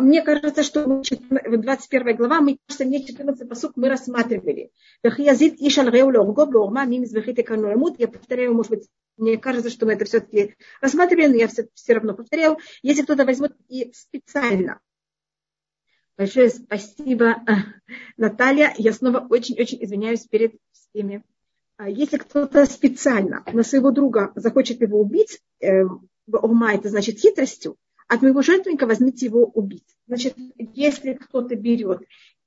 Мне кажется, что 21 глава, мы, кажется, мне 14 посук мы рассматривали. Я повторяю, может быть, мне кажется, что мы это все-таки рассматривали, но я все, все равно повторяю. Если кто-то возьмет и специально Большое спасибо, Наталья. Я снова очень-очень извиняюсь перед всеми. А если кто-то специально на своего друга захочет его убить, э, ума это значит хитростью, от моего жертвенника возьмите его убить. Значит, если кто-то берет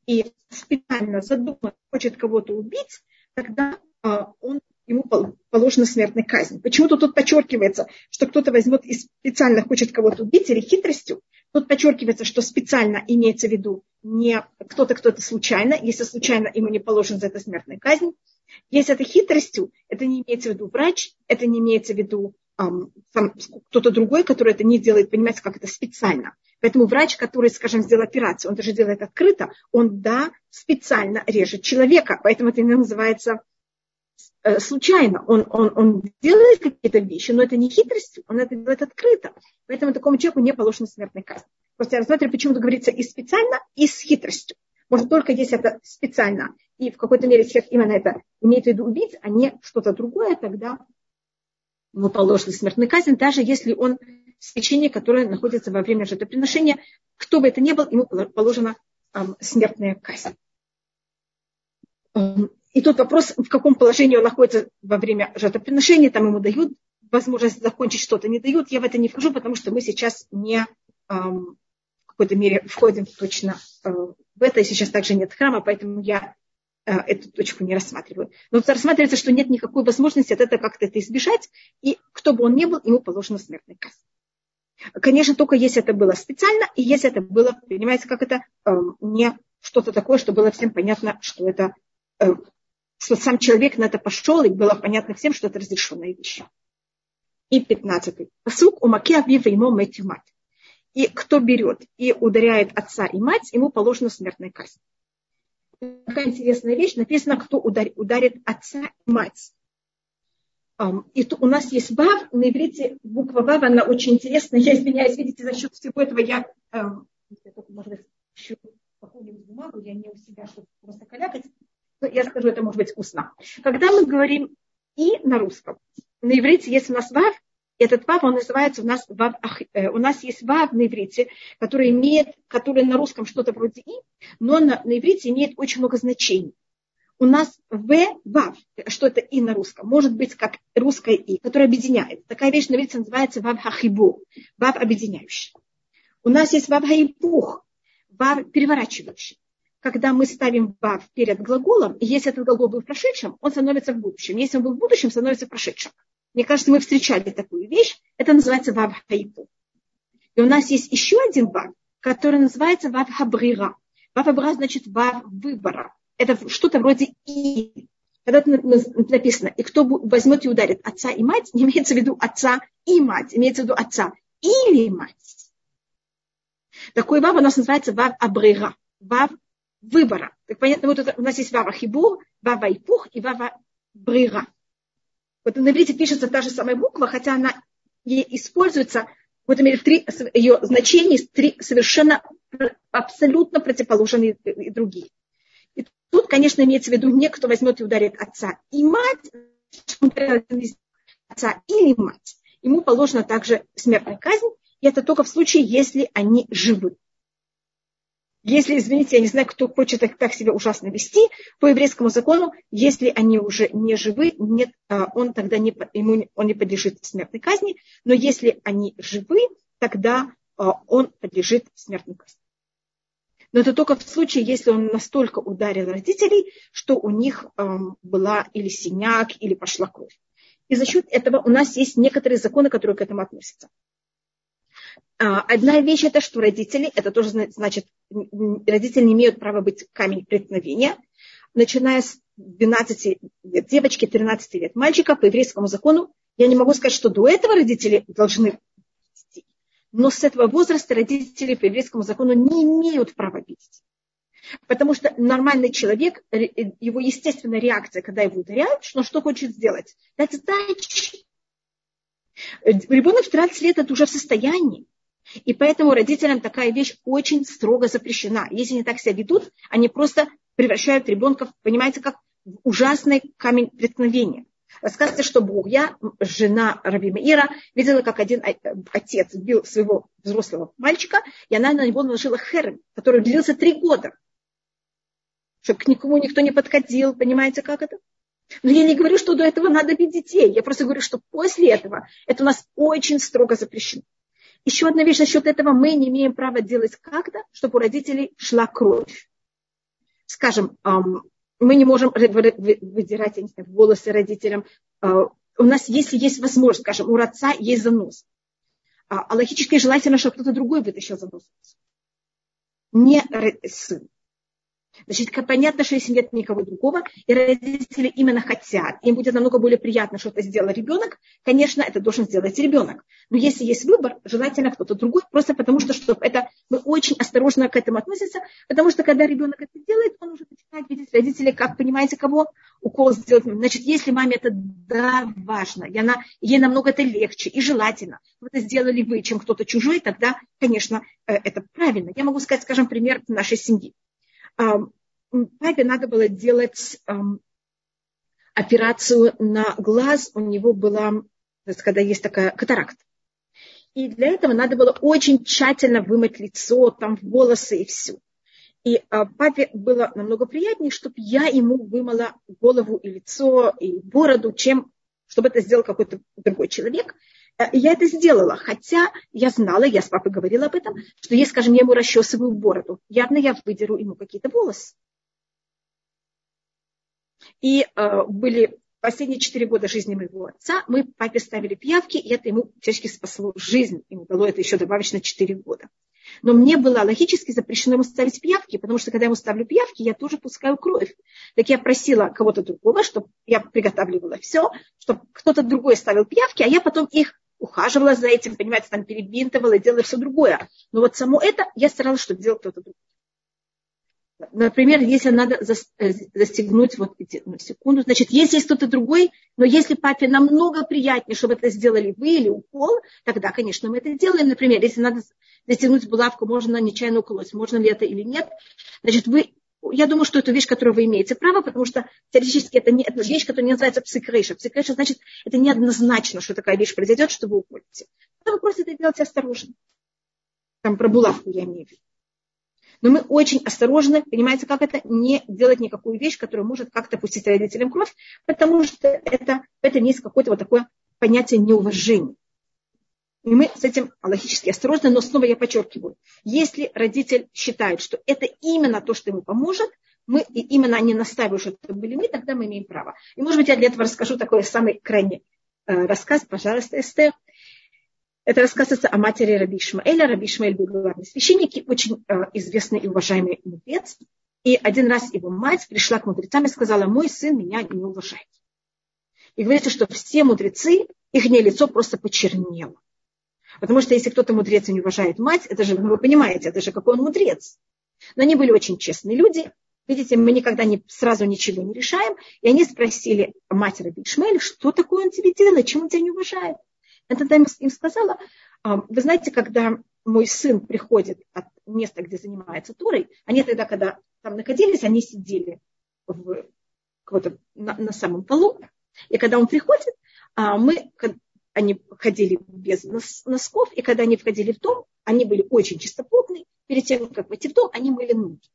и специально задумано хочет кого-то убить, тогда а, он, ему положена смертная казнь. Почему-то тут подчеркивается, что кто-то возьмет и специально хочет кого-то убить или хитростью. Тут подчеркивается, что специально имеется в виду не кто-то, кто-то случайно. Если случайно, ему не положен за это смертная казнь. Если это хитростью, это не имеется в виду врач, это не имеется в виду кто-то другой, который это не делает, понимаете, как это специально. Поэтому врач, который, скажем, сделал операцию, он даже делает открыто, он, да, специально режет человека. Поэтому это не называется э, случайно. Он, он, он делает какие-то вещи, но это не хитростью, он это делает открыто. Поэтому такому человеку не положена смертная казнь. Просто я рассматриваю, почему говорится и специально, и с хитростью. Может, только если это специально, и в какой-то мере человек именно это имеет в виду убить, а не что-то другое, тогда ему положена смертная казнь, даже если он священник, которое находится во время жертвоприношения, кто бы это ни был, ему положена смертная казнь. Эм, и тут вопрос, в каком положении он находится во время жертвоприношения, там ему дают возможность закончить что-то, не дают, я в это не вхожу, потому что мы сейчас не в какой-то мере входим точно э, в это, и сейчас также нет храма, поэтому я эту точку не рассматриваю. Но рассматривается, что нет никакой возможности от этого как-то это избежать, и кто бы он ни был, ему положена смертная казнь. Конечно, только если это было специально, и если это было, понимаете, как это э, не что-то такое, что было всем понятно, что это, э, что сам человек на это пошел, и было понятно всем, что это разрешенная вещь. И пятнадцатый. Посук у авива ему мать. И кто берет и ударяет отца и мать, ему положена смертная казнь такая интересная вещь. Написано, кто ударит, отца и мать. И у нас есть вав, на иврите буква вав, она очень интересная. Я извиняюсь, видите, за счет всего этого я, я только, может быть, ищу какую-нибудь бумагу, я не у себя, чтобы просто калякать. Но я скажу это, может быть, устно. Когда мы говорим и на русском, на иврите есть у нас вав, этот вав, он называется у нас вав, э, у нас есть вав на иврите, который имеет, который на русском что-то вроде и, но на, на иврите имеет очень много значений. У нас в вав, что это и на русском, может быть как русское и, которое объединяет. Такая вещь на иврите называется вав хахибу, вав объединяющий. У нас есть вав хаипух, вав переворачивающий. Когда мы ставим вав перед глаголом, если этот глагол был в прошедшем, он становится в будущем. Если он был в будущем, становится в прошедшем. Мне кажется, мы встречали такую вещь. Это называется вав хаипу. И у нас есть еще один вав, который называется вав хабрира. Вав хабрира значит вав выбора. Это что-то вроде и. Когда написано, и кто возьмет и ударит отца и мать, не имеется в виду отца и мать, имеется в виду отца или мать. Такой вав у нас называется вав абрира, вав выбора. Так понятно, вот у нас есть вава хибур, вава ипух и вава брира. Вот на иврите пишется та же самая буква, хотя она используется, в этом мере, три, ее значения три совершенно абсолютно противоположные и другие. И тут, конечно, имеется в виду не кто возьмет и ударит отца и мать, отца или мать. Ему положена также смертная казнь, и это только в случае, если они живы. Если, извините, я не знаю, кто хочет так, так себя ужасно вести, по еврейскому закону, если они уже не живы, нет, а, он тогда не, ему, он не подлежит смертной казни, но если они живы, тогда а, он подлежит смертной казни. Но это только в случае, если он настолько ударил родителей, что у них была или синяк, или пошла кровь. И за счет этого у нас есть некоторые законы, которые к этому относятся. А, одна вещь это, что родители, это тоже значит, родители не имеют права быть камень преткновения, начиная с 12 лет девочки, 13 лет мальчика по еврейскому закону. Я не могу сказать, что до этого родители должны вести, но с этого возраста родители по еврейскому закону не имеют права видеть. Потому что нормальный человек, его естественная реакция, когда его ударяют, что, что хочет сделать? Дать сдачи. Ребенок в 13 лет это уже в состоянии. И поэтому родителям такая вещь очень строго запрещена. Если они так себя ведут, они просто превращают ребенка, понимаете, как в ужасный камень преткновения. Рассказывается, что Бог, я, жена Раби Маира, видела, как один отец бил своего взрослого мальчика, и она на него наложила херем, который длился три года. Чтобы к никому никто не подходил, понимаете, как это? Но я не говорю, что до этого надо бить детей. Я просто говорю, что после этого это у нас очень строго запрещено. Еще одна вещь насчет этого. Мы не имеем права делать как-то, чтобы у родителей шла кровь. Скажем, мы не можем выдирать не знаю, волосы родителям. А, у нас, если есть возможность, скажем, у отца есть занос. А, а логически желательно, чтобы кто-то другой вытащил занос. Не сын. Значит, понятно, что если нет никого другого, и родители именно хотят, им будет намного более приятно, что это сделал ребенок, конечно, это должен сделать ребенок. Но если есть выбор, желательно кто-то другой, просто потому что, чтобы это, мы очень осторожно к этому относимся, потому что когда ребенок это делает, он уже начинает видеть родителей, как, понимаете, кого укол сделать. Значит, если маме это да, важно, и она, ей намного это легче и желательно, вы это сделали вы, чем кто-то чужой, тогда, конечно, э, это правильно. Я могу сказать, скажем, пример нашей семьи папе надо было делать операцию на глаз. У него была, когда есть такая катаракт. И для этого надо было очень тщательно вымыть лицо, там волосы и все. И а, папе было намного приятнее, чтобы я ему вымыла голову и лицо, и бороду, чем чтобы это сделал какой-то другой человек. Э, я это сделала, хотя я знала, я с папой говорила об этом, что если, скажем, я ему расчесываю бороду, явно я выдеру ему какие-то волосы. И э, были последние четыре года жизни моего отца, мы папе ставили пиявки, и это ему всячески спасло жизнь. Ему дало это еще добавить на четыре года. Но мне было логически запрещено ему ставить пиявки, потому что когда я ему ставлю пиявки, я тоже пускаю кровь. Так я просила кого-то другого, чтобы я приготавливала все, чтобы кто-то другой ставил пиявки, а я потом их ухаживала за этим, понимаете, там перебинтовала, делала все другое. Но вот само это я старалась, чтобы делал кто-то другой. Например, если надо э, застегнуть вот эти, ну, секунду, значит, если есть кто-то другой, но если папе намного приятнее, чтобы это сделали вы или укол, тогда, конечно, мы это делаем. Например, если надо застегнуть булавку, можно нечаянно уколоть, можно ли это или нет. Значит, вы я думаю, что это вещь, которую вы имеете право, потому что теоретически это, не, это вещь, которая не называется псикрейша. Псикрейша значит, это неоднозначно, что такая вещь произойдет, что вы уколите. Но вы просто это делаете осторожно. Там про булавку я имею в виду. Но мы очень осторожны, понимаете, как это, не делать никакую вещь, которая может как-то пустить родителям кровь, потому что это, в этом есть какое-то вот такое понятие неуважения. И мы с этим логически осторожны, но снова я подчеркиваю, если родитель считает, что это именно то, что ему поможет, мы и именно они настаивают, что это были мы, тогда мы имеем право. И, может быть, я для этого расскажу такой самый крайний э, рассказ, пожалуйста, Эстер. Это рассказывается о матери Раби Ишмаэля. Раби Ишмаэль был главный священник, очень э, известный и уважаемый мудрец. И один раз его мать пришла к мудрецам и сказала, мой сын меня не уважает. И говорится, что все мудрецы, их лицо просто почернело. Потому что если кто-то мудрец и не уважает мать, это же, вы понимаете, это же какой он мудрец. Но они были очень честные люди. Видите, мы никогда не, сразу ничего не решаем. И они спросили мать Раби что такое он тебе делает, чем он тебя не уважает. Я тогда им сказала, «А, вы знаете, когда мой сын приходит от места, где занимается турой, они тогда, когда там находились, они сидели в, на, на самом полу, и когда он приходит, а, мы, они ходили без носков, и когда они входили в дом, они были очень чистоплотные. Перед тем, как войти в дом, они мыли ноги.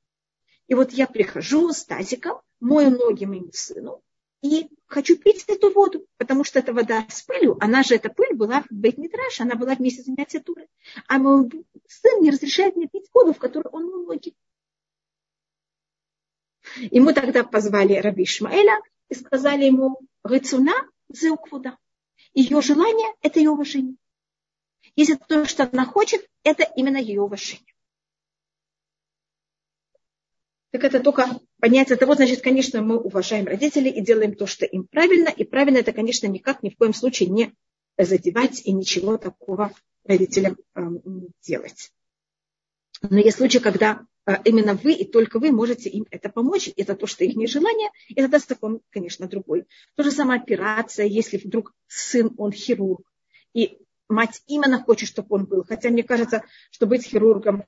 И вот я прихожу с тазиком, мою ноги моему сыну, и хочу пить эту воду, потому что эта вода с пылью, она же, эта пыль была в Бейтмитраш, она была вместе с занятия туры. А мой сын не разрешает мне пить воду, в которой он мыл ноги. И мы тогда позвали Раби Ишмаэля и сказали ему, Рыцуна зеуквуда ее желание – это ее уважение. Если то, что она хочет, это именно ее уважение. Так это только понятие того, значит, конечно, мы уважаем родителей и делаем то, что им правильно. И правильно это, конечно, никак ни в коем случае не задевать и ничего такого родителям э, не делать. Но есть случаи, когда э, именно вы и только вы можете им это помочь. Это то, что их нежелание, и тогда закон, конечно, другой. То же самое операция, если вдруг сын, он хирург, и мать именно хочет, чтобы он был. Хотя мне кажется, что быть хирургом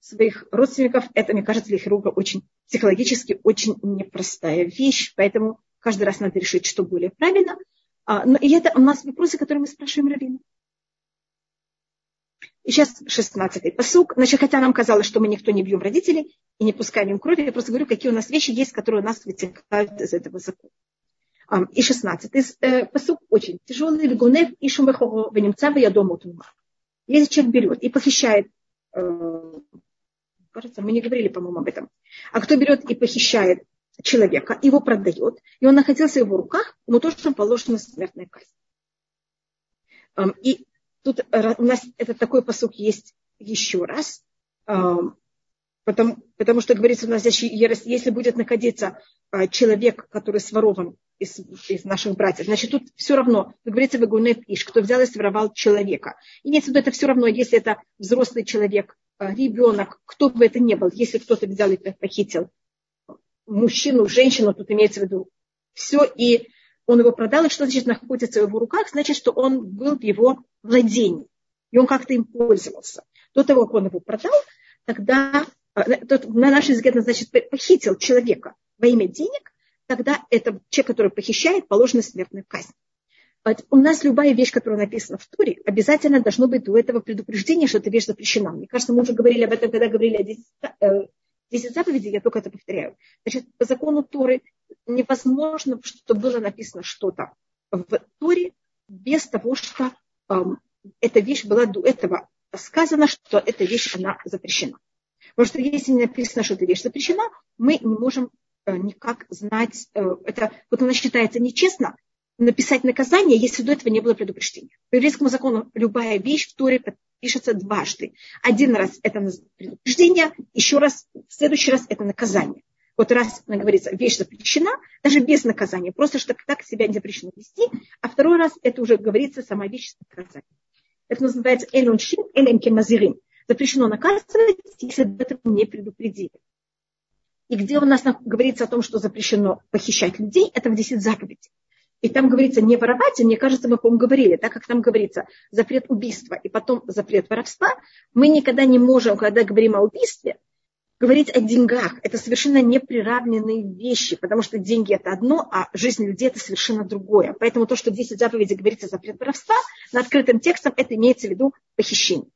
своих родственников, это, мне кажется, для хирурга очень психологически очень непростая вещь. Поэтому каждый раз надо решить, что более правильно. А, но и это у нас вопросы, которые мы спрашиваем Равина. И сейчас 16-й посук. Значит, хотя нам казалось, что мы никто не бьем родителей и не пускаем им крови, я просто говорю, какие у нас вещи есть, которые у нас вытекают из этого закона. И 16-й э, посук очень тяжелый. Вегунев и шумехово венемца я дома Если человек берет и похищает, кажется, мы не говорили, по-моему, об этом. А кто берет и похищает человека, его продает, и он находился в его руках, ему тоже положена смертная казнь. И Тут у нас этот такой посук есть еще раз, потому, потому что говорится у нас если будет находиться а, человек, который сворован из, из наших братьев, значит, тут все равно, как говорится, выгунет иш, кто взял и своровал человека. В виду, это все равно, если это взрослый человек, а, ребенок, кто бы это ни был, если кто-то взял и похитил мужчину, женщину, тут имеется в виду все, и он его продал, и что значит находится в его руках, значит, что он был в его владении, и он как-то им пользовался. До того, как он его продал, тогда, э, на наш это значит похитил человека во имя денег, тогда это человек, который похищает, положена смертная казнь. У нас любая вещь, которая написана в Туре, обязательно должно быть до этого предупреждение, что эта вещь запрещена. Мне кажется, мы уже говорили об этом, когда говорили о 10, 10 заповедей, я только это повторяю. Значит, по закону Торы невозможно, чтобы было написано что-то в Торе без того, что эм, эта вещь была до этого сказано, что эта вещь, она запрещена. Потому что если не написано, что эта вещь запрещена, мы не можем никак знать, э, это, вот она считается нечестно, написать наказание, если до этого не было предупреждения. По еврейскому закону любая вещь в Торе пишется дважды. Один раз это предупреждение, еще раз, в следующий раз это наказание. Вот раз, говорится, вещь запрещена, даже без наказания, просто что так себя не запрещено вести, а второй раз это уже говорится сама вещь с наказанием. Это называется элюншин, эленкемазирим. Запрещено наказывать, если об этом не предупредили. И где у нас говорится о том, что запрещено похищать людей, это в 10 заповедей. И там говорится не воровать, и мне кажется, мы, по-моему, говорили, так как там говорится запрет убийства и потом запрет воровства, мы никогда не можем, когда говорим о убийстве, говорить о деньгах. Это совершенно неприравненные вещи, потому что деньги это одно, а жизнь людей это совершенно другое. Поэтому то, что в 10 заповедей говорится запрет воровства, на открытым текстом это имеется в виду похищение.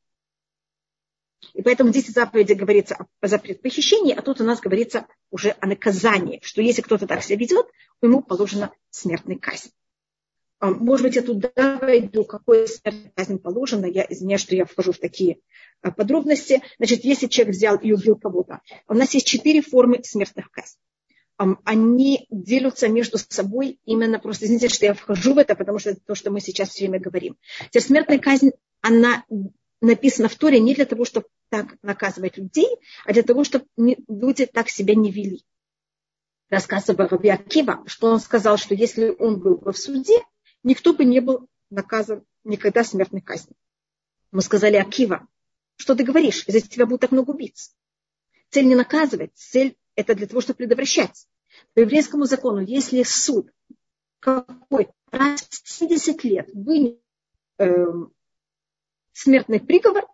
И поэтому в 10 заповедей говорится о запрет похищения, а тут у нас говорится уже о наказании, что если кто-то так себя ведет, ему положена смертная казнь. А, может быть, я туда войду, какой смертная казнь положена. Я извиняюсь, что я вхожу в такие а, подробности. Значит, если человек взял и убил кого-то, у нас есть четыре формы смертных казней. Они делятся между собой именно просто, извините, что я вхожу в это, потому что это то, что мы сейчас все время говорим. Теперь смертная казнь, она написана в Торе не для того, чтобы так наказывать людей, а для того, чтобы люди так себя не вели. Рассказывая Раби Акива, что он сказал, что если он был бы в суде, никто бы не был наказан никогда смертной казнью. Мы сказали, Акива, что ты говоришь? Из-за тебя будет так много убийц. Цель не наказывать, цель это для того, чтобы предотвращать. По еврейскому закону, если суд какой раз в 70 лет вынес э, смертный приговор,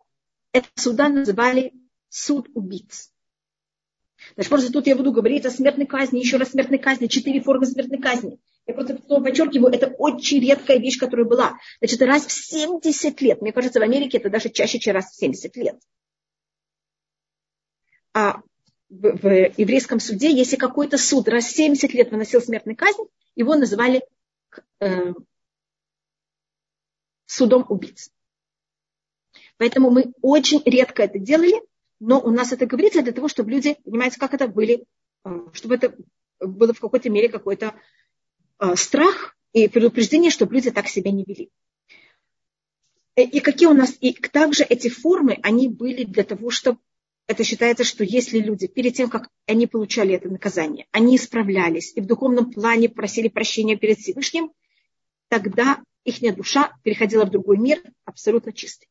это суда называли суд убийц. Значит, просто тут я буду говорить о смертной казни, еще раз смертной казни, четыре формы смертной казни. Я просто подчеркиваю, это очень редкая вещь, которая была. Значит, раз в 70 лет. Мне кажется, в Америке это даже чаще, чем раз в 70 лет. А в, в еврейском суде, если какой-то суд раз в 70 лет выносил смертную казнь, его называли э, судом убийц. Поэтому мы очень редко это делали, но у нас это говорится для того, чтобы люди, понимаете, как это были, э, чтобы это было в какой-то мере какой-то э, страх и предупреждение, чтобы люди так себя не вели. Э, и какие у нас, и также эти формы, они были для того, чтобы это считается, что если люди перед тем, как они получали это наказание, они исправлялись и в духовном плане просили прощения перед Всевышним, тогда их душа переходила в другой мир абсолютно чистый.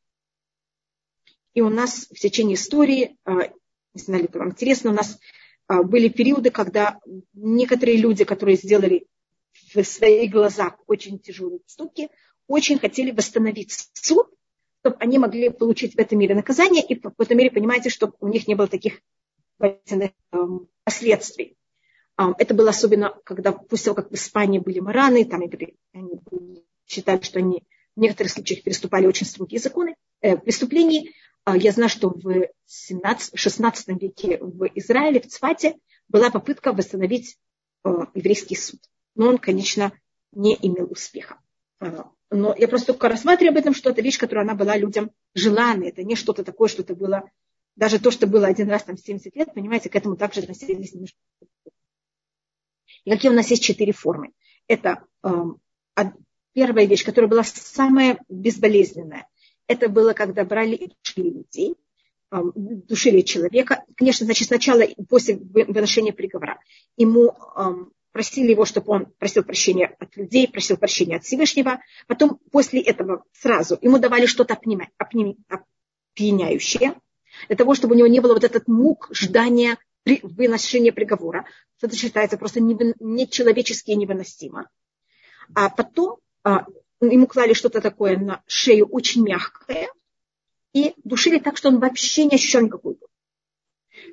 И у нас в течение истории, а, не знаю, ли это вам интересно, у нас а, были периоды, когда некоторые люди, которые сделали в своих глазах очень тяжелые поступки, очень хотели восстановить суд, чтобы они могли получить в этом мире наказание, и в какой-то мере, понимаете, чтобы у них не было таких эм, последствий. Это было особенно, когда после того, как в Испании были мараны, там они считали, что они в некоторых случаях переступали очень строгие законы э, преступлений. А я знаю, что в 17, 16 веке в Израиле, в Цфате, была попытка восстановить э, еврейский суд. Но он, конечно, не имел успеха. А, но я просто только рассматриваю об этом, что это вещь, которая она была людям желанной. Это не что-то такое, что это было, даже то, что было один раз там 70 лет, понимаете, к этому также относились немножко. И какие у нас есть четыре формы. Это э, первая вещь, которая была самая безболезненная. Это было, когда брали и душили людей, душили человека. Конечно, значит, сначала после выношения приговора ему просили его, чтобы он просил прощения от людей, просил прощения от Всевышнего. Потом после этого сразу ему давали что-то опьяняющее, для того, чтобы у него не было вот этот мук ждания выношения приговора. Это считается просто нечеловечески невыносимо. А потом а, ему клали что-то такое на шею очень мягкое и душили так, что он вообще не ощущал никакую боль.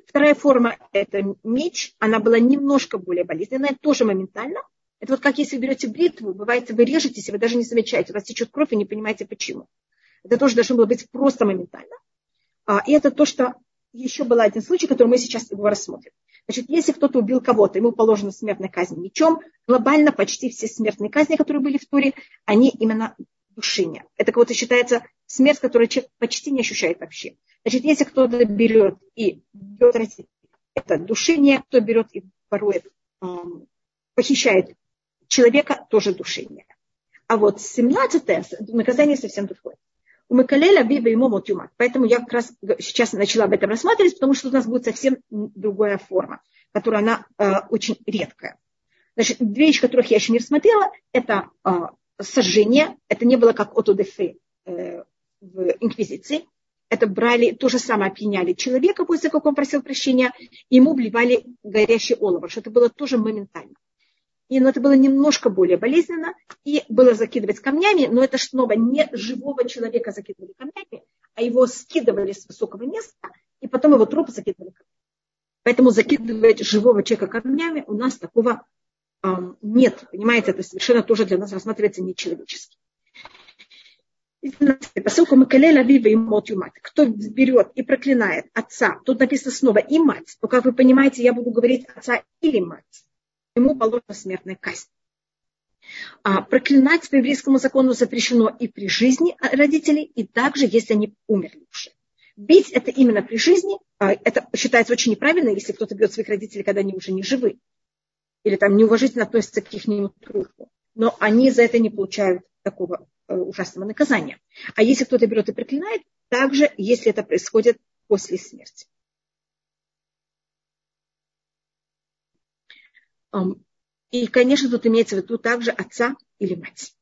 Вторая форма – это меч. Она была немножко более болезненная, тоже моментально. Это вот как если вы берете бритву, бывает, вы режетесь, и вы даже не замечаете, у вас течет кровь, и не понимаете почему. Это тоже должно было быть просто моментально. А, и это то, что еще был один случай, который мы сейчас его рассмотрим. Значит, если кто-то убил кого-то, ему положена смертная казнь мечом, глобально почти все смертные казни, которые были в Туре, они именно душение. Это кого-то считается смерть, которую человек почти не ощущает вообще. Значит, если кто-то берет и бьет это душение, кто берет и ворует, похищает человека, тоже душение. А вот 17 наказание совсем другое. У Макалеля Биба ему мотюмат. Поэтому я как раз сейчас начала об этом рассматривать, потому что у нас будет совсем другая форма, которая она э, очень редкая. Значит, две вещи, которых я еще не рассмотрела, это э, сожжение. Это не было как отодефе э, в инквизиции это брали, то же самое опьяняли человека, после как он просил прощения, ему вливали горящий олово, что это было тоже моментально. И но это было немножко более болезненно, и было закидывать камнями, но это снова не живого человека закидывали камнями, а его скидывали с высокого места, и потом его труп закидывали камнями. Поэтому закидывать живого человека камнями у нас такого эм, нет. Понимаете, это совершенно тоже для нас рассматривается нечеловечески. Посылку Макалель Авива и Мот Юмат. Кто берет и проклинает отца, тут написано снова и мать. Но, как вы понимаете, я буду говорить отца или мать. Ему положена смертная казнь. А проклинать по еврейскому закону запрещено и при жизни родителей, и также, если они умерли уже. Бить это именно при жизни, а, это считается очень неправильно, если кто-то бьет своих родителей, когда они уже не живы. Или там неуважительно относится к их трупу. Но они за это не получают такого Э, ужасного наказания. А если кто-то берет и проклинает, также, если это происходит после смерти. И, конечно, тут имеется в виду также отца или мать.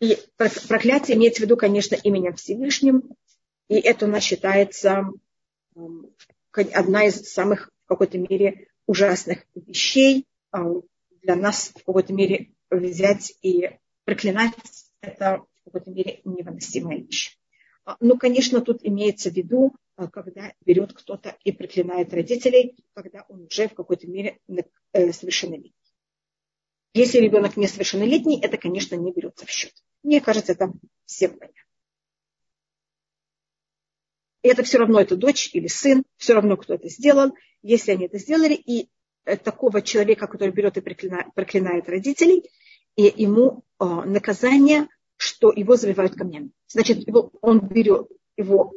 И проклятие имеется в виду, конечно, именем Всевышним. И это у нас считается одна из самых, в какой-то мере, ужасных вещей для нас, в какой-то мере, взять и проклинать это в какой-то мере невыносимая вещь. А, ну, конечно, тут имеется в виду, а, когда берет кто-то и проклинает родителей, когда он уже в какой-то мере э, совершеннолетний. Если ребенок несовершеннолетний, это, конечно, не берется в счет. Мне кажется, это всем понятно. Это все равно, это дочь или сын, все равно, кто это сделал. Если они это сделали, и э, такого человека, который берет и проклинает, проклинает родителей, и ему э, наказание что его забивают камнями. Значит, его, он берет его,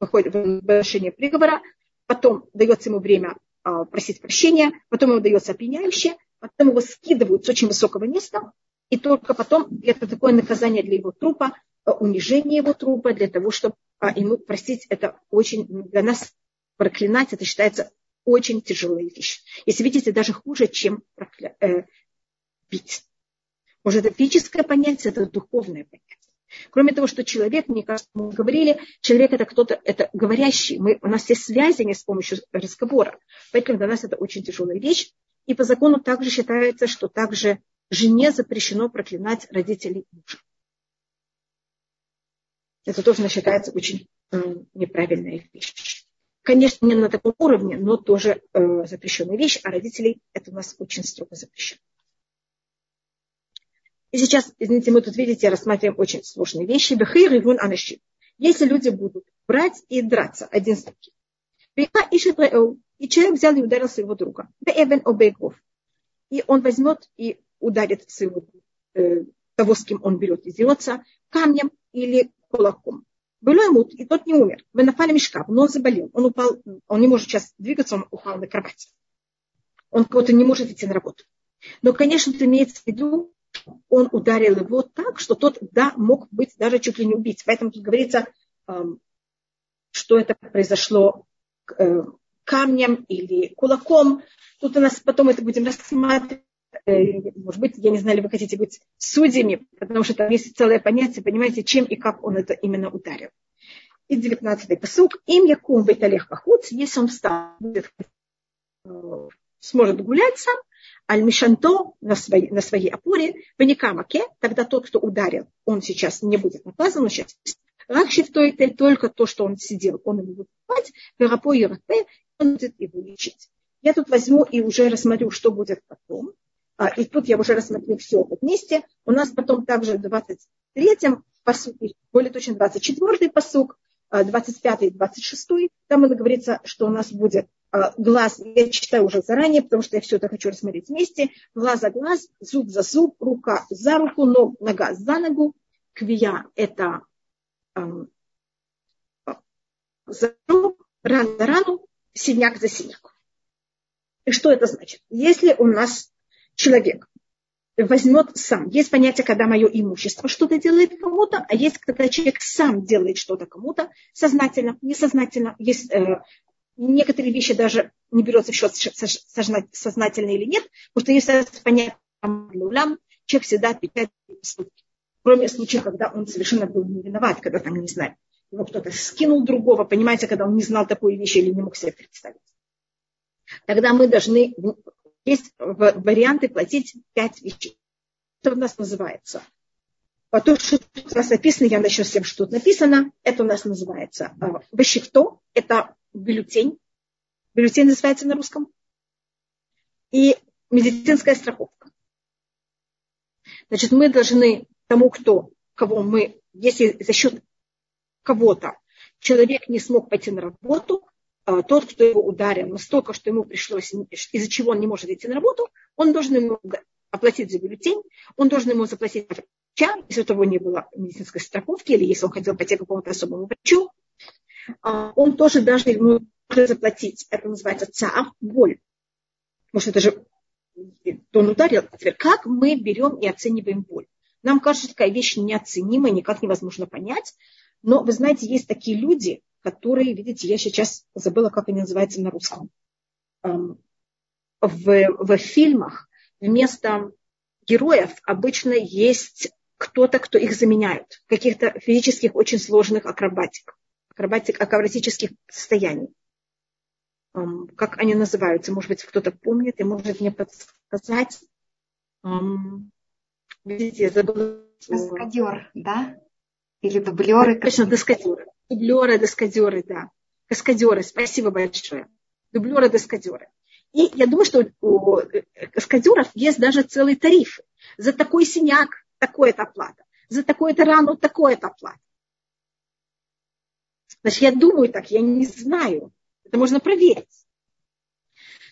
выходит в выношение приговора, потом дается ему время а, просить прощения, потом ему дается опьяняющее, потом его скидывают с очень высокого места, и только потом это такое наказание для его трупа, а, унижение его трупа, для того, чтобы а, ему простить, это очень для нас проклинать, это считается очень тяжелая вещь. Если видите, даже хуже, чем прокля... э, бить. Может, это физическое понятие, это духовное понятие. Кроме того, что человек, мне кажется, мы говорили, человек это кто-то, это говорящий. Мы, у нас есть связи не с помощью разговора. Поэтому для нас это очень тяжелая вещь. И по закону также считается, что также жене запрещено проклинать родителей мужа. Это тоже считается очень э, неправильная вещь. Конечно, не на таком уровне, но тоже э, запрещенная вещь, а родителей это у нас очень строго запрещено. И сейчас, извините, мы тут, видите, рассматриваем очень сложные вещи. Бехир и вун анаши. Если люди будут брать и драться один с другим. И человек взял и ударил своего друга. И он возьмет и ударит своего, э, того, с кем он берет и дерется, камнем или кулаком. Было ему, и тот не умер. Вы напали мешкав, но он заболел. Он упал, он не может сейчас двигаться, он упал на кровать. Он кого-то не может идти на работу. Но, конечно, это имеется в виду, он ударил его так, что тот, да, мог быть даже чуть ли не убить. Поэтому тут говорится, эм, что это произошло э, камнем или кулаком. Тут у нас потом это будем рассматривать. Э, может быть, я не знаю, ли вы хотите быть судьями, потому что там есть целое понятие, понимаете, чем и как он это именно ударил. И 19-й посук. Им якум бейталех пахуц, если он встал, будет, э, сможет гулять сам, аль-мишанто на своей, на своей опоре, ваникамаке, тогда тот, кто ударил, он сейчас не будет наказан, он сейчас Рак шифтоитель только то, что он сидел, он ему будет давать, верапо и он будет его лечить. Я тут возьму и уже рассмотрю, что будет потом. А, и тут я уже рассмотрю все вместе. У нас потом также в 23-м посуке, более точно 24-й посук, 25-й, 26-й, там говорится, что у нас будет глаз, я читаю уже заранее, потому что я все это хочу рассмотреть вместе, глаз за глаз, зуб за зуб, рука за руку, ног, нога за ногу, квия – это эм, за руку, ран за рану, синяк за синяк. И что это значит? Если у нас человек возьмет сам. Есть понятие, когда мое имущество что-то делает кому-то, а есть, когда человек сам делает что-то кому-то сознательно, несознательно. Есть э, некоторые вещи даже не берется в счет сознательно или нет, потому что есть понятие человек всегда отвечает. Кроме случаев, когда он совершенно был не виноват, когда там, не знаю, его кто-то скинул другого, понимаете, когда он не знал такой вещи или не мог себе представить. Тогда мы должны есть варианты платить пять вещей. Это у нас называется. А то, что у нас написано, я начну с тем, что тут написано, это у нас называется вещевто, это бюллетень. Бюллетень называется на русском. И медицинская страховка. Значит, мы должны тому, кто, кого мы, если за счет кого-то человек не смог пойти на работу, а, тот, кто его ударил настолько, что ему пришлось, из-за чего он не может идти на работу, он должен ему оплатить за бюллетень, он должен ему заплатить врача, если у того не было медицинской страховки, или если он хотел пойти к какому-то особому врачу, а, он тоже даже ему может заплатить, это называется цаав, боль. Что это же он ударил. Теперь, как мы берем и оцениваем боль? Нам кажется, такая вещь неоценимая, никак невозможно понять. Но вы знаете, есть такие люди, которые, видите, я сейчас забыла, как они называются на русском. В, в фильмах вместо героев обычно есть кто-то, кто их заменяет. Каких-то физических очень сложных акробатик, акробатик, акробатических состояний. Как они называются? Может быть, кто-то помнит и может мне подсказать. Видите, я забыла. Каскадер, да? Или дублеры? Точно, доскадеры. Дублеры, доскадеры, да. Каскадеры, спасибо большое. Дублеры, доскадеры. И я думаю, что у каскадеров есть даже целый тариф. За такой синяк такое-то оплата. За такое-то рану такое-то оплата. Значит, я думаю так, я не знаю. Это можно проверить.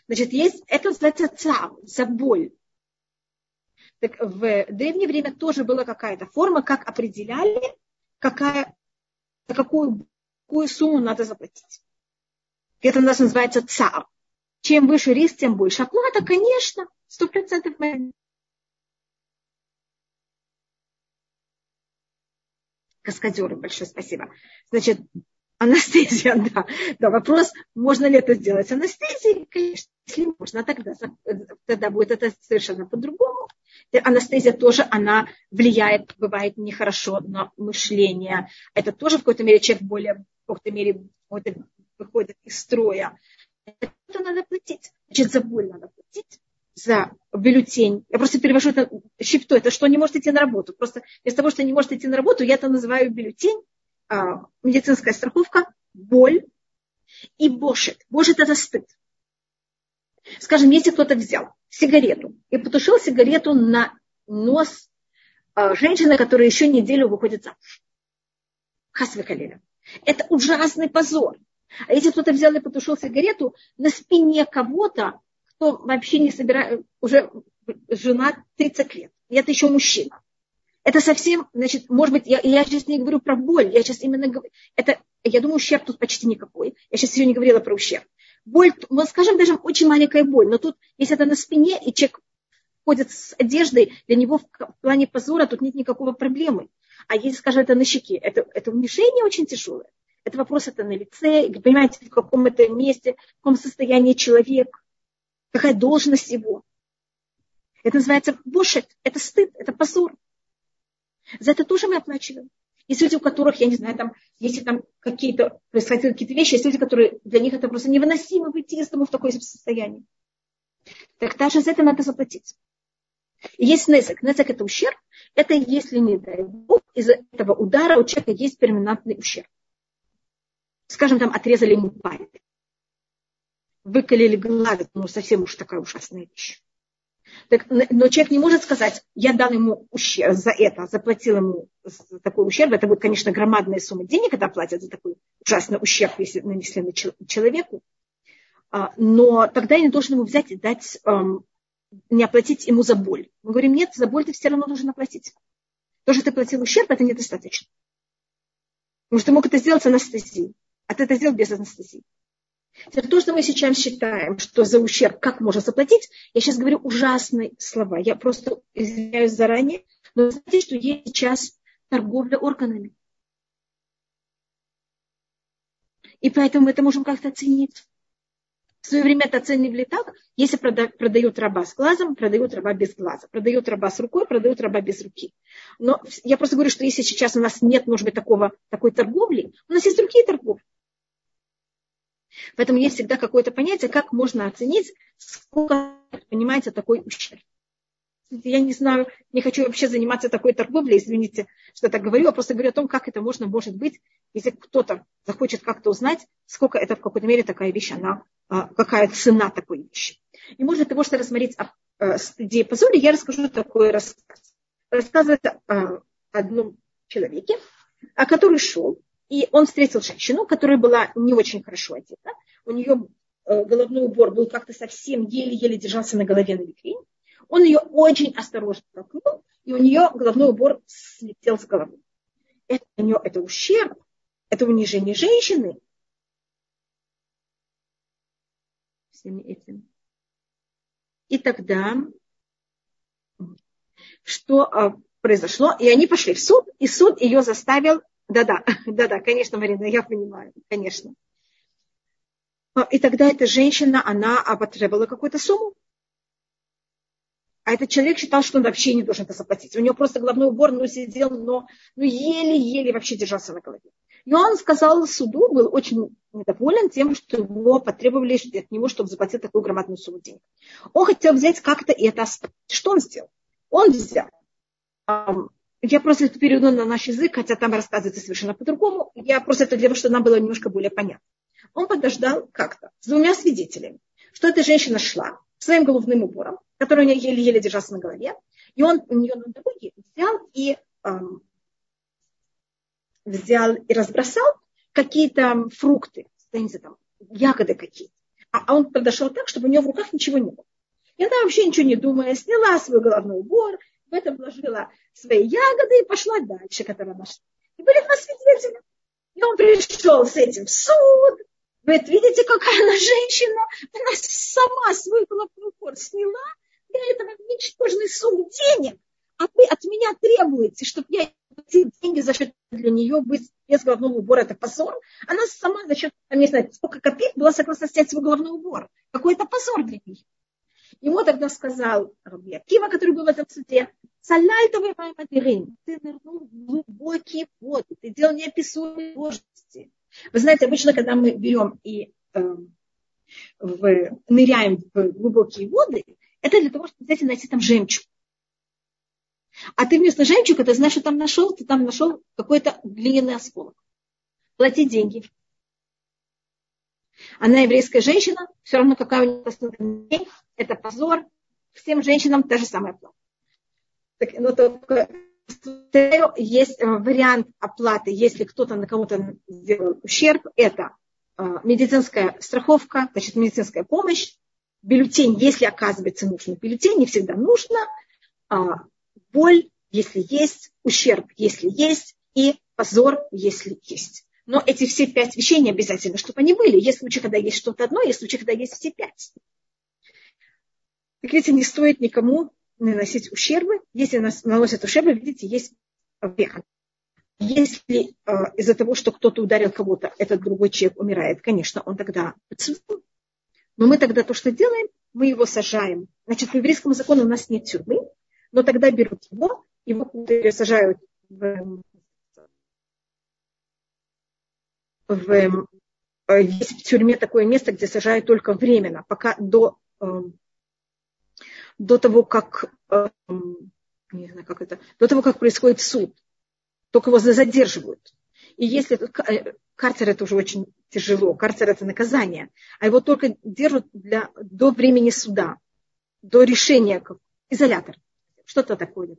Значит, есть, это называется цав, за боль. Так в древнее время тоже была какая-то форма, как определяли, какая какую, какую сумму надо заплатить. Это у нас называется ЦАР. Чем выше риск, тем больше оплата, конечно, сто процентов. Каскадеры, большое спасибо. Значит, анестезия, да. Да, вопрос, можно ли это сделать анестезией, конечно, если можно, тогда, тогда будет это совершенно по-другому. Анестезия тоже, она влияет, бывает нехорошо на мышление. Это тоже в какой-то мере человек более, в какой-то мере выходит из строя. Это надо платить. Значит, за боль надо платить, за бюллетень. Я просто перевожу это щипто. Это что не может идти на работу. Просто вместо того, что не может идти на работу, я это называю бюллетень, а, медицинская страховка, боль и бошет. Бошет это стыд. Скажем, если кто-то взял сигарету и потушил сигарету на нос а, женщины, которая еще неделю выходит замуж. Хасвекалеля. Это ужасный позор. А если кто-то взял и потушил сигарету на спине кого-то, кто вообще не собирает, уже жена 30 лет, и это еще мужчина. Это совсем, значит, может быть, я, я сейчас не говорю про боль, я сейчас именно говорю, это, я думаю, ущерб тут почти никакой. Я сейчас сегодня говорила про ущерб. Боль, мы скажем, даже очень маленькая боль, но тут, если это на спине, и человек ходит с одеждой, для него в плане позора тут нет никакого проблемы. А если, скажем, это на щеке, это, это унижение очень тяжелое. Это вопрос это на лице, понимаете, в каком это месте, в каком состоянии человек, какая должность его. Это называется бошет, это стыд, это позор. За это тоже мы оплачиваем. Есть люди, у которых, я не знаю, там, если там какие-то происходили какие-то вещи, есть люди, которые для них это просто невыносимо выйти из дома в такое состояние. Так даже за это надо заплатить. Есть несек. Несек это ущерб. Это если, не дай бог, из-за этого удара у человека есть перманентный ущерб скажем, там отрезали ему палец, выколили глаз, ну совсем уж такая ужасная вещь. Так, но человек не может сказать, я дал ему ущерб за это, заплатил ему за такой ущерб. Это будет, конечно, громадная сумма денег, когда платят за такой ужасный ущерб, если нанесли на человеку. А, но тогда я не должен ему взять и дать, не оплатить ему за боль. Мы говорим, нет, за боль ты все равно должен оплатить. То, что ты платил ущерб, это недостаточно. Потому что ты мог это сделать с анестезией а ты это сделал без анестезии. То, что мы сейчас считаем, что за ущерб как можно заплатить, я сейчас говорю ужасные слова. Я просто извиняюсь заранее, но знаете, что есть сейчас торговля органами. И поэтому мы это можем как-то оценить. В свое время это оценивали так, если продают раба с глазом, продают раба без глаза. Продают раба с рукой, продают раба без руки. Но я просто говорю, что если сейчас у нас нет, может быть, такого, такой торговли, у нас есть другие торговли. Поэтому есть всегда какое-то понятие, как можно оценить, сколько, понимаете, такой ущерб. Я не знаю, не хочу вообще заниматься такой торговлей, извините, что так говорю, а просто говорю о том, как это можно, может быть, если кто-то захочет как-то узнать, сколько это в какой-то мере такая вещь, она, а, какая цена такой вещи. И можно того, что рассмотреть о а, стыде и позоре, я расскажу такой рассказ. Рассказывает о одном человеке, который шел и он встретил женщину, которая была не очень хорошо одета. У нее э, головной убор был как-то совсем еле-еле держался на голове на викрине. Он ее очень осторожно толкнул, и у нее головной убор слетел с головы. Это, у нее, это ущерб, это унижение женщины. Всеми этим. И тогда что а, произошло? И они пошли в суд, и суд ее заставил да-да, да-да, конечно, Марина, я понимаю, конечно. И тогда эта женщина, она потребовала какую-то сумму. А этот человек считал, что он вообще не должен это заплатить. У него просто головной убор, ну, сидел, но ну, еле-еле вообще держался на голове. И он сказал суду, был очень недоволен тем, что его потребовали от него, чтобы заплатить такую громадную сумму денег. Он хотел взять как-то это. Что он сделал? Он взял я просто это переведу на наш язык, хотя там рассказывается совершенно по-другому. Я просто это для того, чтобы нам было немножко более понятно. Он подождал как-то с двумя свидетелями, что эта женщина шла своим головным убором, который у нее еле-еле держался на голове, и он у нее на дороге взял и эм, взял и разбросал какие-то фрукты, там, ягоды какие-то. А, а он подошел так, чтобы у нее в руках ничего не было. И она вообще ничего не думая, сняла свой головной убор, в этом вложила свои ягоды и пошла дальше, которая нашла. И были два свидетеля. И он пришел с этим в суд. Вы видите, какая она женщина? Она сама свой головной убор сняла для этого ничтожной суммы денег. А вы от меня требуете, чтобы я платил деньги за счет для нее быть без головного убора. Это позор. Она сама за счет, там, не знаю, сколько копеек была согласна снять свой головной убор. Какой это позор для нее. Ему тогда сказал Раби Акива, который был в этом суде, Саляльтовый Маймадирин, ты нырнул в глубокие воды, ты делал неописуемые сложности. Вы знаете, обычно, когда мы берем и э, в, ныряем в глубокие воды, Это для того, чтобы взять и найти там жемчуг. А ты вместо жемчуга, ты знаешь, что там нашел, ты там нашел какой-то глиняный осколок. Плати деньги. Она еврейская женщина, все равно какая у нее это позор. Всем женщинам та же самая плата. Так, но только есть э, вариант оплаты, если кто-то на кого-то сделал ущерб, это э, медицинская страховка, значит, медицинская помощь, бюллетень, если оказывается нужно, бюллетень не всегда нужно, а, боль, если есть, ущерб, если есть, и позор, если есть. Но эти все пять вещей не обязательно, чтобы они были. Есть случаи, когда есть что-то одно, есть случаи, когда есть все пять. Так видите, не стоит никому наносить ущербы. Если нас наносят ущербы, видите, есть вех. Если э, из-за того, что кто-то ударил кого-то, этот другой человек умирает, конечно, он тогда подсудим. Но мы тогда то, что делаем, мы его сажаем. Значит, по еврейскому закону у нас нет тюрьмы, но тогда берут его, его сажают в, в, есть в тюрьме такое место, где сажают только временно, пока до, эм, до того, как, эм, не знаю, как это, до того, как происходит суд. Только его задерживают. И если э, карцер это уже очень тяжело, карцер это наказание, а его только держат для, до времени суда, до решения, изолятор. Что-то такое.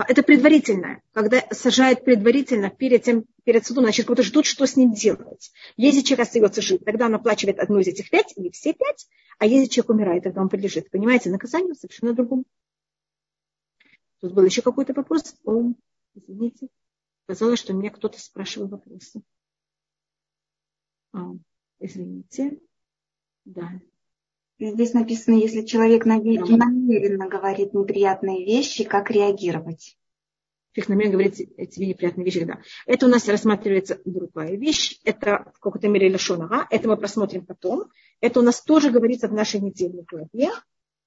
А, это предварительное. Когда сажают предварительно перед, тем, перед судом, значит, кто-то ждут, что с ним делать. Если человек остается жив, тогда он оплачивает одну из этих пять или все пять, а если человек умирает, тогда он подлежит. Понимаете, наказанию совершенно другому. Тут был еще какой-то вопрос. О, извините. Казалось, что меня кто-то спрашивал вопросы. А, извините. Да. Здесь написано, если человек намеренно говорит неприятные вещи, как реагировать? Человек намеренно говорит эти неприятные вещи, да. Это у нас рассматривается другая вещь. Это в какой-то мере лешонага. Это мы просмотрим потом. Это у нас тоже говорится в нашей недельной главе.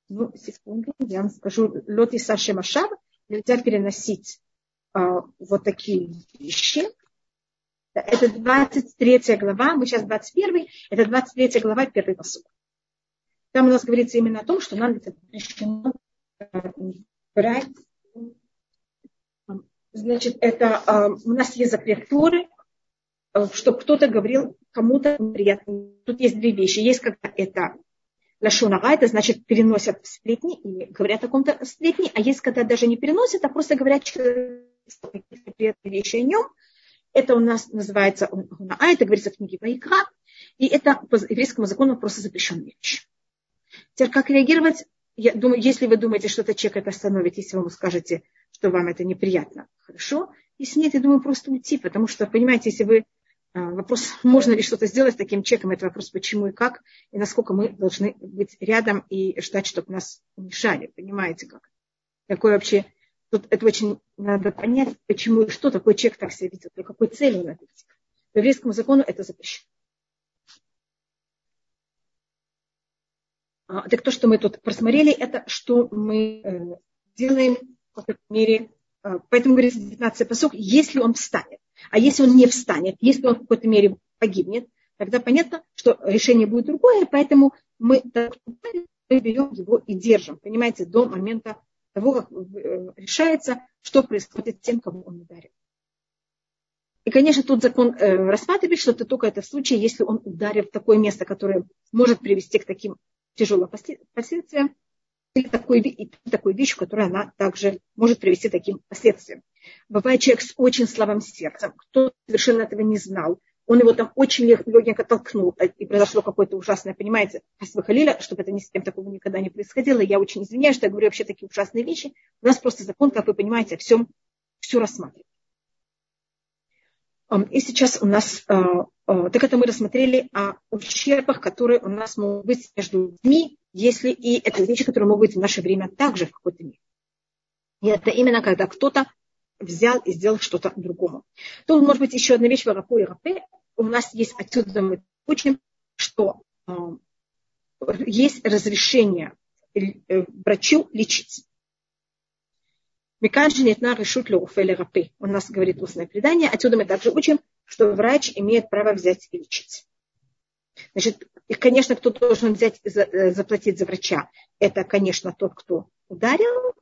Ну, секунду, я вам скажу. Лоти Саши Машав нельзя переносить а, вот такие вещи. Это 23 глава, мы сейчас 21, это 23 глава, первый посуд. Там у нас говорится именно о том, что нам запрещено брать. Значит, это э, у нас есть запрет Торы, э, чтобы кто-то говорил кому-то приятно. Тут есть две вещи. Есть когда это лашонага, это значит переносят сплетни или говорят о ком-то сплетни, а есть когда даже не переносят, а просто говорят приятные вещи о нем. Это у нас называется а это говорится в книге Вайкра, и это по еврейскому закону просто запрещенная вещь. Теперь как реагировать? Я думаю, если вы думаете, что этот человек это остановит, если вы ему скажете, что вам это неприятно, хорошо. Если нет, я думаю, просто уйти, потому что, понимаете, если вы а, Вопрос, можно ли что-то сделать с таким человеком, это вопрос, почему и как, и насколько мы должны быть рядом и ждать, чтобы нас мешали. Понимаете, как? Какой вообще... Тут это очень надо понять, почему и что такой человек так себя ведет, для какой цели он это ведет. По еврейскому закону это запрещено. Так то, что мы тут просмотрели, это что мы э, делаем в какой-то мере. А, поэтому говорится 19 посок, если он встанет. А если он не встанет, если он в какой-то мере погибнет, тогда понятно, что решение будет другое, поэтому мы берем его и держим, понимаете, до момента того, как э, решается, что происходит с тем, кого он ударил. И, конечно, тут закон э, рассматривает, что это только это в случае, если он ударил в такое место, которое может привести к таким тяжелым последствиям, или такой, и такой вещь, которая она также может привести к таким последствиям. Бывает человек с очень слабым сердцем, кто совершенно этого не знал, он его там очень легенько толкнул, а, и произошло какое-то ужасное, понимаете, Халиля, чтобы это ни с кем такого никогда не происходило. Я очень извиняюсь, что я говорю вообще такие ужасные вещи. У нас просто закон, как вы понимаете, о всем все рассматривает. И сейчас у нас, э, э, так это мы рассмотрели о ущербах, которые у нас могут быть между людьми, если и это вещи, которые могут быть в наше время также в какой-то мере. И это именно когда кто-то взял и сделал что-то другому. Тут может быть еще одна вещь в Арапу и Рапе. У нас есть отсюда мы учим, что э, есть разрешение врачу лечить. Миканжи нет на решут леуфеле рапы. У нас говорит устное предание. Отсюда мы также учим, что врач имеет право взять и лечить. Значит, и, конечно, кто должен взять, э, заплатить за врача, это, конечно, тот, кто ударил,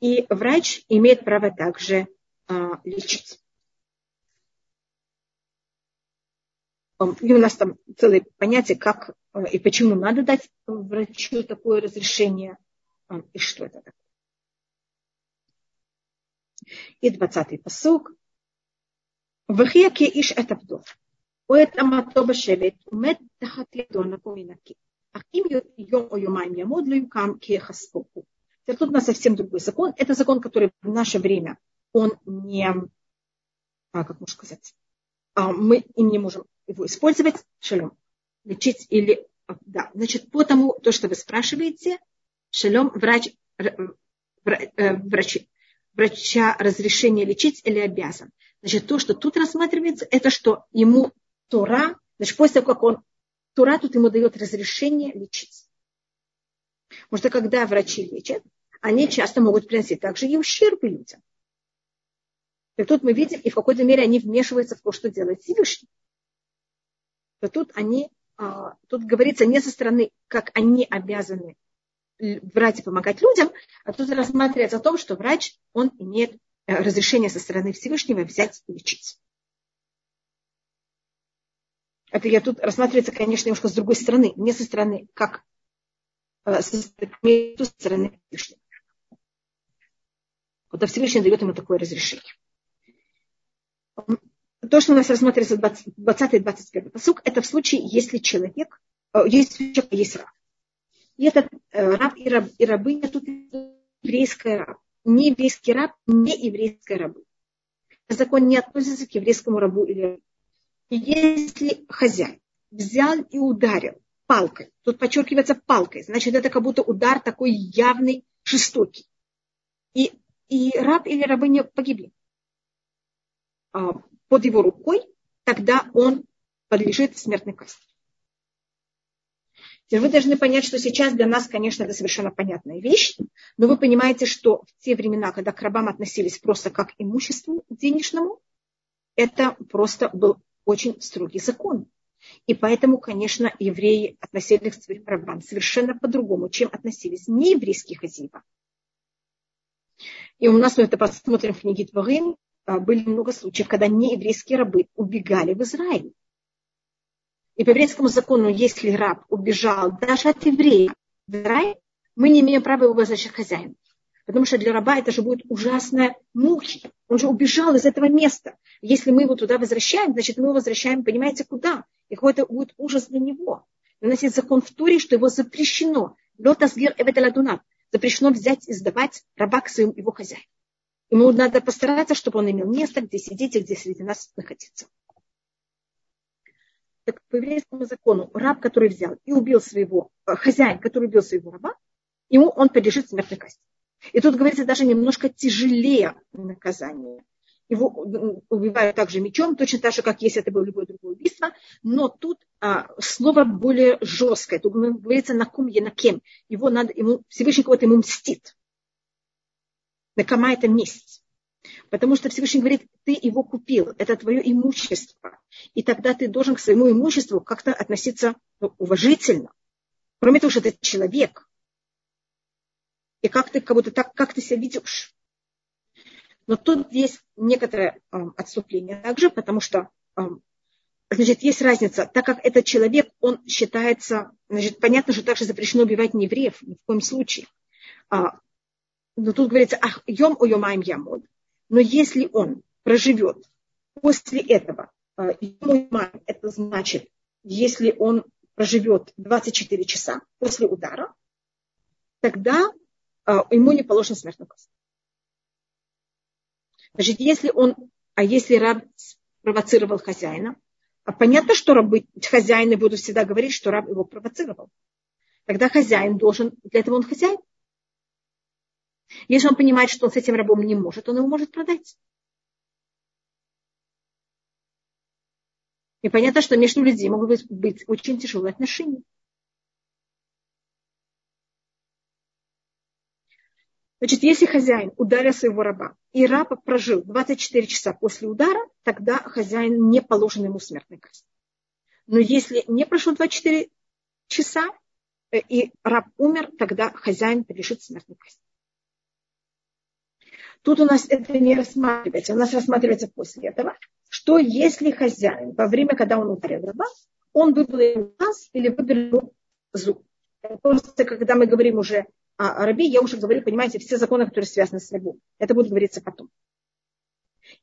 и врач имеет право также а, лечить. И у нас там целое понятие, как и почему надо дать врачу такое разрешение, и что это такое. И 20-й посуг. Вахияки иш этабдов. Поэт аматоба шевет, умет тахат ядона поминаки. Ахим йом о йомаем ямод люкам кехаспоку. Тут у нас совсем другой закон. Это закон, который в наше время, он не, а, как можно сказать, а, мы им не можем его использовать, шалем, лечить или, а, да, значит, по тому, то, что вы спрашиваете, шалем, врач, врач э, врач врача разрешение лечить или обязан. Значит, то, что тут рассматривается, это что ему Тора, значит, после того, как он, Тора тут ему дает разрешение лечить. Потому что когда врачи лечат, они часто могут приносить также и ущербы людям. И тут мы видим, и в какой-то мере они вмешиваются в то, что делает Всевышний. То тут они, а, тут говорится не со стороны, как они обязаны врач помогать людям, а тут рассматривается о том, что врач, он имеет э, разрешение со стороны Всевышнего взять и лечить. Это я тут рассматривается, конечно, немножко с другой стороны, не со стороны, как э, со стороны Всевышнего. Вот Всевышний дает ему такое разрешение. То, что у нас рассматривается 20-21 посук, это в случае, если человек, э, если человек есть раб. И этот э, раб и, раб, и рабыня тут еврейская раб. Не еврейский раб, не еврейская рабы. Закон не относится к еврейскому рабу или рабу. Если хозяин взял и ударил палкой, тут подчеркивается палкой, значит, это как будто удар такой явный, жестокий. И, и раб или рабыня погибли а, под его рукой, тогда он подлежит смертной казни. Теперь вы должны понять, что сейчас для нас, конечно, это совершенно понятная вещь, но вы понимаете, что в те времена, когда к рабам относились просто как к имуществу денежному, это просто был очень строгий закон. И поэтому, конечно, евреи относились к своим рабам совершенно по-другому, чем относились нееврейские хозяева. И у нас мы это посмотрим в книге Творим, а, были много случаев, когда нееврейские рабы убегали в Израиль. И по еврейскому закону, если раб убежал даже от еврея в Израиль, мы не имеем права его возвращать хозяину. Потому что для раба это же будет ужасная муки. Он же убежал из этого места. Если мы его туда возвращаем, значит, мы его возвращаем, понимаете, куда? И какой-то будет ужас для него. У нас есть закон в Туре, что его запрещено. Запрещено взять и сдавать раба к своему его хозяину. Ему надо постараться, чтобы он имел место, где сидеть и где среди нас находиться. Так по еврейскому закону раб, который взял и убил своего, э, хозяин, который убил своего раба, ему он подлежит смертной казни. И тут говорится даже немножко тяжелее наказание. Его убивают также мечом, точно так же, как если это было любое другое убийство, но тут а, слово более жесткое. Тут говорится на ком на кем. Его надо, ему, Всевышний кого-то ему мстит. Накама это месть. Потому что Всевышний говорит, ты его купил, это твое имущество. И тогда ты должен к своему имуществу как-то относиться ну, уважительно. Кроме того, что ты человек. И как ты, как будто так, как ты себя ведешь. Но тут есть некоторое э, отступление также, потому что э, значит, есть разница. Так как этот человек, он считается, значит, понятно, что также запрещено убивать неевреев, ни в коем случае. А, но тут говорится, ах, йом у йомаем ямод. Но если он проживет после этого, а, это значит, если он проживет 24 часа после удара, тогда а, ему не положено смертный казнь. Значит, если он, а если раб провоцировал хозяина, а понятно, что рабы, хозяины будут всегда говорить, что раб его провоцировал. Тогда хозяин должен, для этого он хозяин, если он понимает, что он с этим рабом не может, он его может продать. И понятно, что между людьми могут быть, быть очень тяжелые отношения. Значит, если хозяин ударил своего раба, и раб прожил 24 часа после удара, тогда хозяин не положен ему смертной казни. Но если не прошло 24 часа, э, и раб умер, тогда хозяин подлежит смертной казни. Тут у нас это не рассматривается, у нас рассматривается после этого, что если хозяин во время, когда он ударил раба, он выбрал глаз или выбрал зуб. Просто когда мы говорим уже о рабе, я уже говорю, понимаете, все законы, которые связаны с рабом. Это будет говориться потом.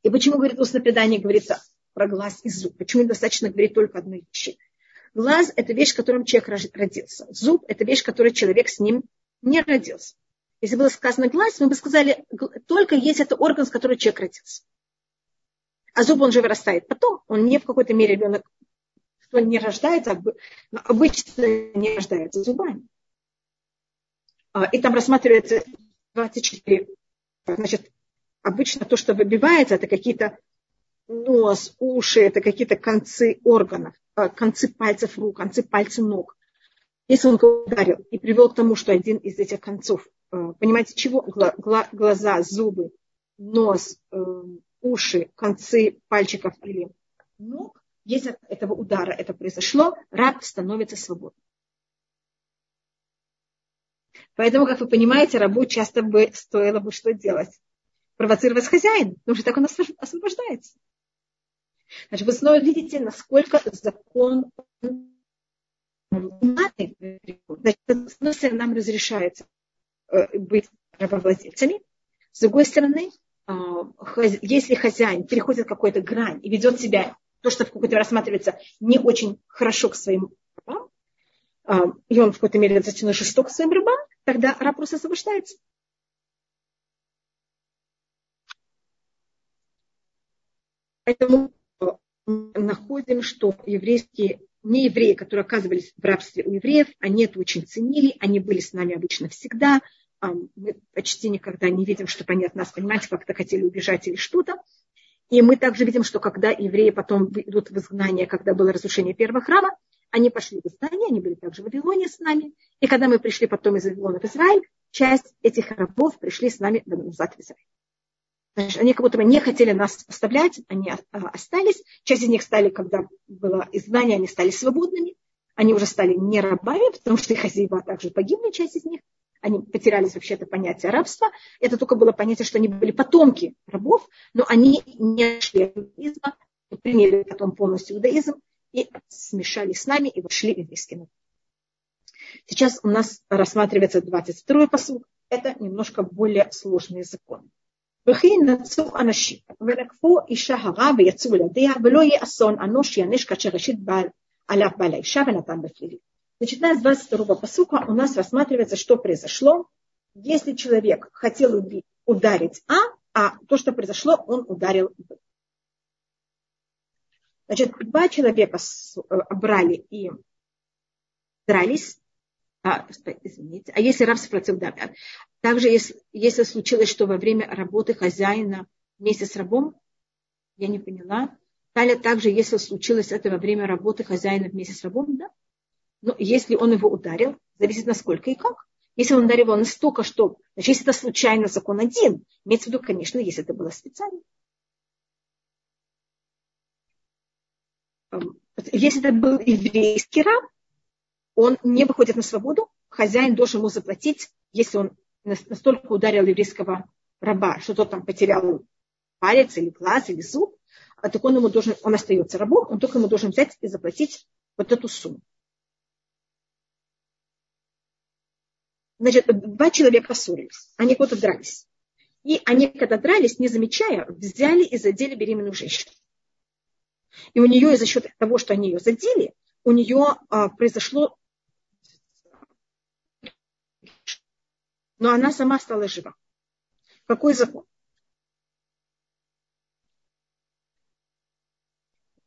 И почему, говорит, устное предание говорится про глаз и зуб? Почему недостаточно говорить только одной вещи? Глаз – это вещь, в котором человек родился. Зуб – это вещь, которой человек с ним не родился. Если было сказано глаз, мы бы сказали, только есть это орган, с которым человек родился. А зуб, он же вырастает потом, он не в какой-то мере ребенок, кто не рождается, обычно не рождается зубами. А, и там рассматривается 24. Значит, обычно то, что выбивается, это какие-то нос, уши, это какие-то концы органов, а, концы пальцев рук, концы пальцев ног. Если он ударил и привел к тому, что один из этих концов Э, понимаете, чего? Глаза, зубы, нос, э, уши, концы пальчиков или ног. Если от этого удара это произошло, раб становится свободным. Поэтому, как вы понимаете, рабу часто бы стоило бы что делать? Провоцировать хозяина, потому что так он освобождается. Значит, вы снова видите, насколько закон Значит, в смысле нам разрешается Э, быть рабовладельцами. С другой стороны, а, если хозяин переходит какую-то грань и ведет себя, то, что в какой-то рассматривается не очень хорошо к своим рабам, а, и он в какой-то мере достаточно жесток к своим рабам, тогда раб просто освобождается. Поэтому э, находим, что еврейские не евреи, которые оказывались в рабстве у евреев, они это очень ценили, они были с нами обычно всегда, мы почти никогда не видим, что они от нас, понимаете, как-то хотели убежать или что-то. И мы также видим, что когда евреи потом идут в изгнание, когда было разрушение первого храма, они пошли в изгнание, они были также в Вавилоне с нами. И когда мы пришли потом из Вавилона в Израиль, часть этих рабов пришли с нами назад в Израиль. Значит, они как будто бы не хотели нас оставлять, они а, остались. Часть из них стали, когда было изгнание, они стали свободными. Они уже стали не рабами, потому что их хозяева также погибли, часть из них они потерялись вообще это понятие рабства. Это только было понятие, что они были потомки рабов, но они не шли от иудаизма, приняли потом полностью иудаизм и смешались с нами и вошли в еврейский народ. Сейчас у нас рассматривается 22-й посуд. Это немножко более сложный закон. וכי נצאו אנשים ולקחו אישה הרע ויצאו ילדיה ולא יהיה אסון אנוש יענש כאשר ראשית בעל עליו בעל האישה ונתן בפלילי. Начиная с 22 посука у нас рассматривается, что произошло, если человек хотел ударить А, а то, что произошло, он ударил Б. Значит, два человека э, брали и дрались, а, извините, а если раб спросил, да, также если, если случилось, что во время работы хозяина вместе с рабом, я не поняла, Далее также, если случилось это во время работы хозяина вместе с рабом, да, но если он его ударил, зависит насколько и как. Если он ударил его настолько, что... Значит, если это случайно закон один, имеется в виду, конечно, если это было специально. Если это был еврейский раб, он не выходит на свободу, хозяин должен ему заплатить, если он настолько ударил еврейского раба, что тот там потерял палец или глаз или зуб, а так он ему должен, он остается рабом, он только ему должен взять и заплатить вот эту сумму. Значит, два человека ссорились, они куда-то дрались. И они, когда дрались, не замечая, взяли и задели беременную женщину. И у нее, за счет того, что они ее задели, у нее а, произошло... Но она сама стала жива. Какой закон?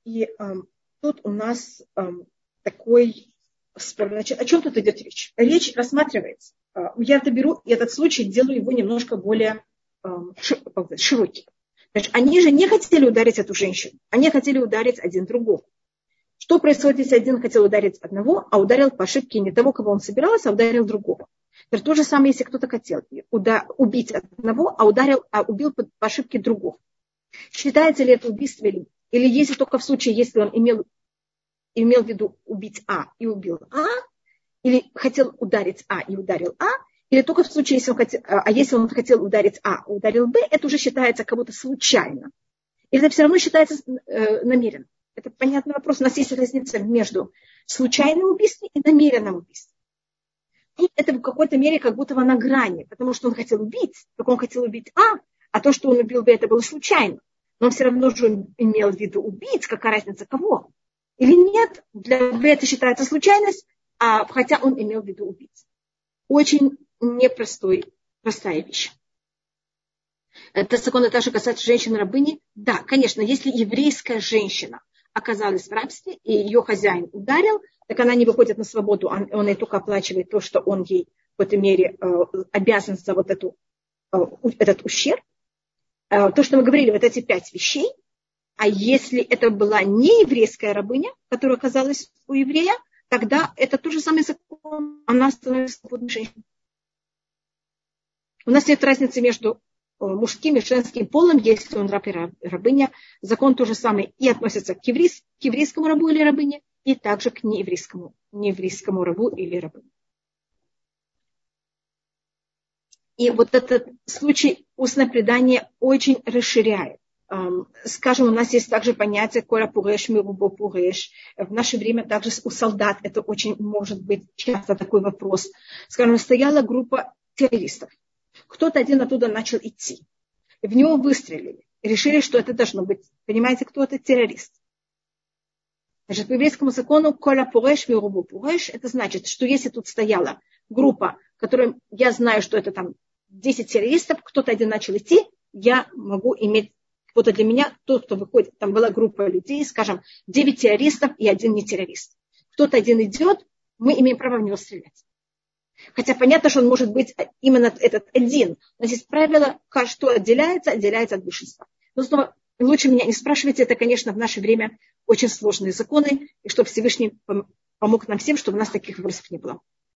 И эм, тут у нас эм, такой... Значит, о чем тут идет речь? Речь рассматривается а, я это беру и этот случай делаю его немножко более а, широкий. Значит, они же не хотели ударить эту женщину, они хотели ударить один другого. Что происходит, если один хотел ударить одного, а ударил по ошибке не того, кого он собирался, а ударил другого? То же самое, если кто-то хотел убить одного, а ударил, а убил по ошибке другого. Считается ли это убийство или, или если только в случае, если он имел имел в виду убить А и убил А, или хотел ударить А и ударил А, или только в случае, если он хотел, а если он хотел ударить А, ударил Б, это уже считается как будто случайно. Или это все равно считается э, намеренно. Это понятный вопрос. У нас есть разница между случайным убийством и намеренным убийством. Тут это в какой-то мере как будто на грани, потому что он хотел убить, только он хотел убить А, а то, что он убил Б, это было случайно. Но он все равно же имел в виду убить, какая разница кого. Или нет, для Б это считается случайность, а хотя он имел в виду убить. Очень непростой, простая вещь. Это законы также касается женщин-рабыни. Да, конечно, если еврейская женщина оказалась в рабстве, и ее хозяин ударил, так она не выходит на свободу, он, он ей только оплачивает то, что он ей в этой мере э, обязан за вот эту, э, этот ущерб. Э, то, что мы говорили, вот эти пять вещей, а если это была не еврейская рабыня, которая оказалась у еврея, тогда это тот же самый закон, она становится свободной женщиной. У нас нет разницы между мужским и женским полом, если он раб и рабыня. Закон тот же самый и относится к еврейскому рабу или рабыне, и также к нееврейскому, нееврейскому рабу или рабыне. И вот этот случай устное предание очень расширяет. Скажем, у нас есть также понятие коля пуреш, мирубо пуреш. В наше время также у солдат это очень может быть часто такой вопрос. Скажем, стояла группа террористов кто-то один оттуда начал идти. В него выстрелили. Решили, что это должно быть, понимаете, кто это террорист. Значит, по еврейскому закону коля пуреш, мирубу пуреш, это значит, что если тут стояла группа, которая я знаю, что это там 10 террористов, кто-то один начал идти, я могу иметь кто-то для меня, тот, кто выходит, там была группа людей, скажем, 9 террористов и один не террорист. Кто-то один идет, мы имеем право в него стрелять. Хотя понятно, что он может быть именно этот один. Но здесь правило, что отделяется, отделяется от большинства. Но снова, лучше меня не спрашивайте, это, конечно, в наше время очень сложные законы, и чтобы Всевышний помог нам всем, чтобы у нас таких вопросов не было.